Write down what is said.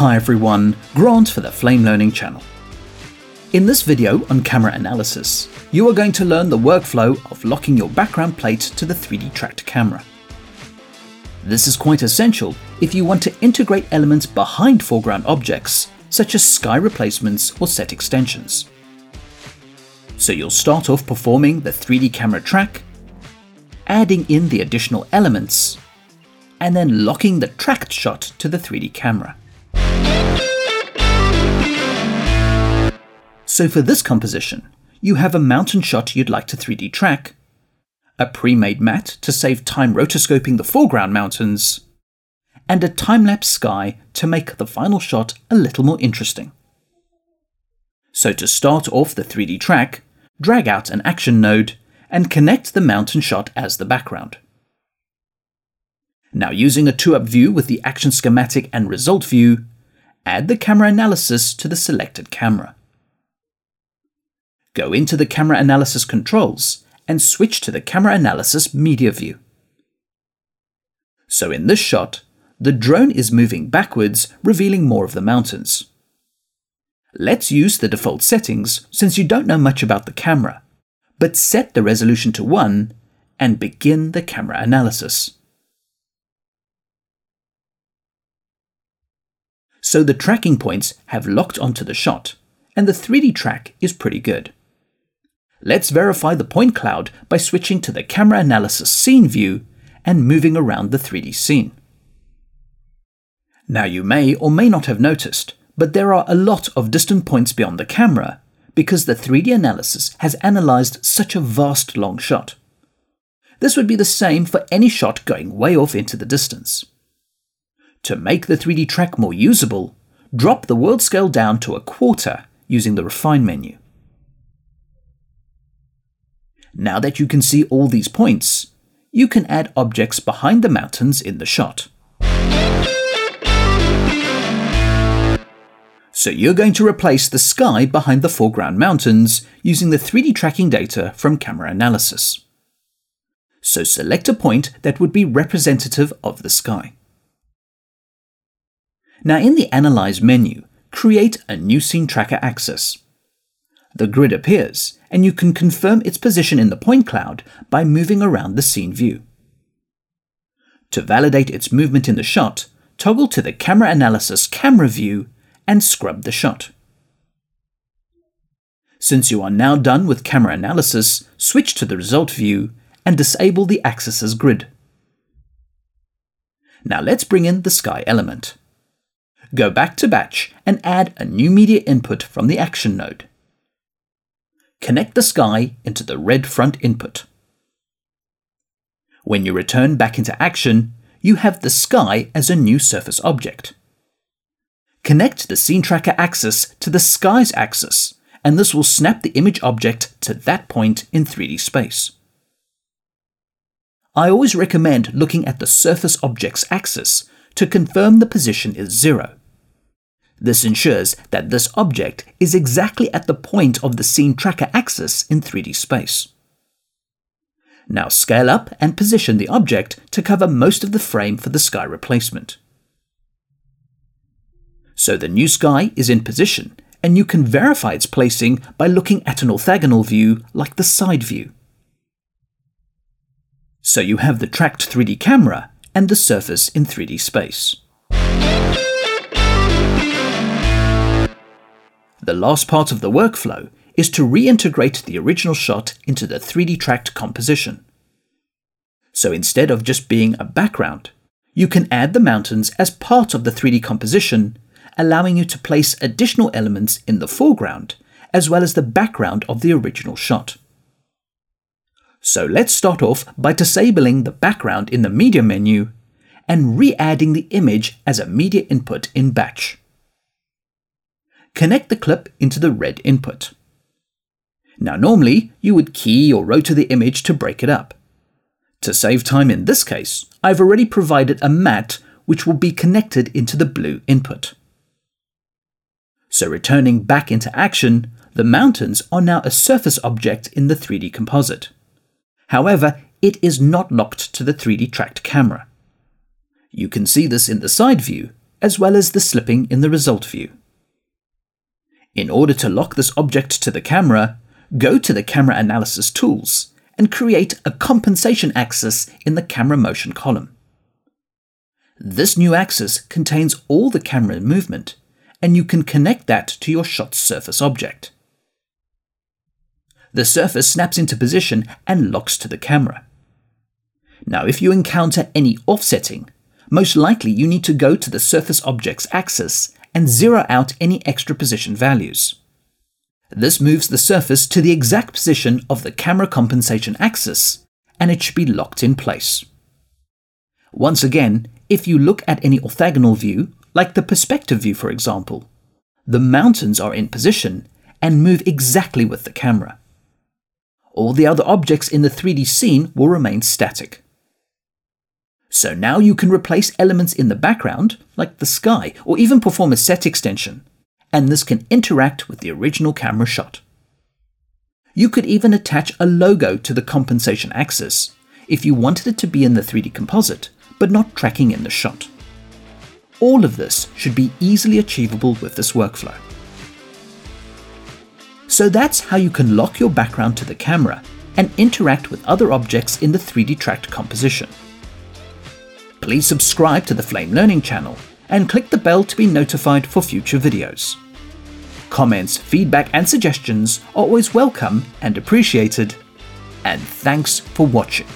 Hi everyone, Grant for the Flame Learning channel. In this video on camera analysis, you are going to learn the workflow of locking your background plate to the 3D tracked camera. This is quite essential if you want to integrate elements behind foreground objects, such as sky replacements or set extensions. So you'll start off performing the 3D camera track, adding in the additional elements, and then locking the tracked shot to the 3D camera. So for this composition, you have a mountain shot you'd like to 3D track, a pre-made matte to save time rotoscoping the foreground mountains, and a time-lapse sky to make the final shot a little more interesting. So to start off the 3D track, drag out an action node and connect the mountain shot as the background. Now using a 2-up view with the action schematic and result view, add the camera analysis to the selected camera. Go into the camera analysis controls and switch to the camera analysis media view. So in this shot, the drone is moving backwards, revealing more of the mountains. Let's use the default settings since you don't know much about the camera, but set the resolution to 1 and begin the camera analysis. So the tracking points have locked onto the shot, and the 3D track is pretty good. Let's verify the point cloud by switching to the camera analysis scene view and moving around the 3D scene. Now you may or may not have noticed, but there are a lot of distant points beyond the camera because the 3D analysis has analysed such a vast long shot. This would be the same for any shot going way off into the distance. To make the 3D track more usable, drop the world scale down to a quarter using the Refine menu. Now that you can see all these points, you can add objects behind the mountains in the shot. So you're going to replace the sky behind the foreground mountains using the 3D tracking data from camera analysis. So select a point that would be representative of the sky. Now in the Analyze menu, create a new scene tracker axis. The grid appears, and you can confirm its position in the point cloud by moving around the scene view. To validate its movement in the shot, toggle to the Camera Analysis Camera View and scrub the shot. Since you are now done with camera analysis, switch to the Result View and disable the Axis grid. Now let's bring in the sky element. Go back to Batch and add a new media input from the Action node connect the sky into the red front input. When you return back into action, you have the sky as a new surface object. Connect the scene tracker axis to the sky's axis, and this will snap the image object to that point in 3D space. I always recommend looking at the surface object's axis to confirm the position is zero. This ensures that this object is exactly at the point of the scene tracker axis in 3D space. Now scale up and position the object to cover most of the frame for the sky replacement. So the new sky is in position, and you can verify its placing by looking at an orthogonal view like the side view. So you have the tracked 3D camera and the surface in 3D space. The last part of the workflow is to reintegrate the original shot into the 3D tracked composition. So instead of just being a background, you can add the mountains as part of the 3D composition, allowing you to place additional elements in the foreground as well as the background of the original shot. So let's start off by disabling the background in the media menu and re-adding the image as a media input in batch connect the clip into the red input. Now normally, you would key or roto the image to break it up. To save time in this case, I've already provided a matte which will be connected into the blue input. So returning back into action, the mountains are now a surface object in the 3D composite. However, it is not locked to the 3D tracked camera. You can see this in the side view, as well as the slipping in the result view. In order to lock this object to the camera, go to the Camera Analysis tools and create a compensation axis in the camera motion column. This new axis contains all the camera movement, and you can connect that to your shot's surface object. The surface snaps into position and locks to the camera. Now, if you encounter any offsetting, most likely you need to go to the surface object's axis and zero out any extra position values. This moves the surface to the exact position of the camera compensation axis, and it should be locked in place. Once again, if you look at any orthogonal view, like the perspective view for example, the mountains are in position and move exactly with the camera. All the other objects in the 3D scene will remain static. So now you can replace elements in the background, like the sky, or even perform a set extension, and this can interact with the original camera shot. You could even attach a logo to the compensation axis if you wanted it to be in the 3D composite, but not tracking in the shot. All of this should be easily achievable with this workflow. So that's how you can lock your background to the camera and interact with other objects in the 3D tracked composition. Please subscribe to the Flame Learning channel and click the bell to be notified for future videos. Comments, feedback, and suggestions are always welcome and appreciated. And thanks for watching.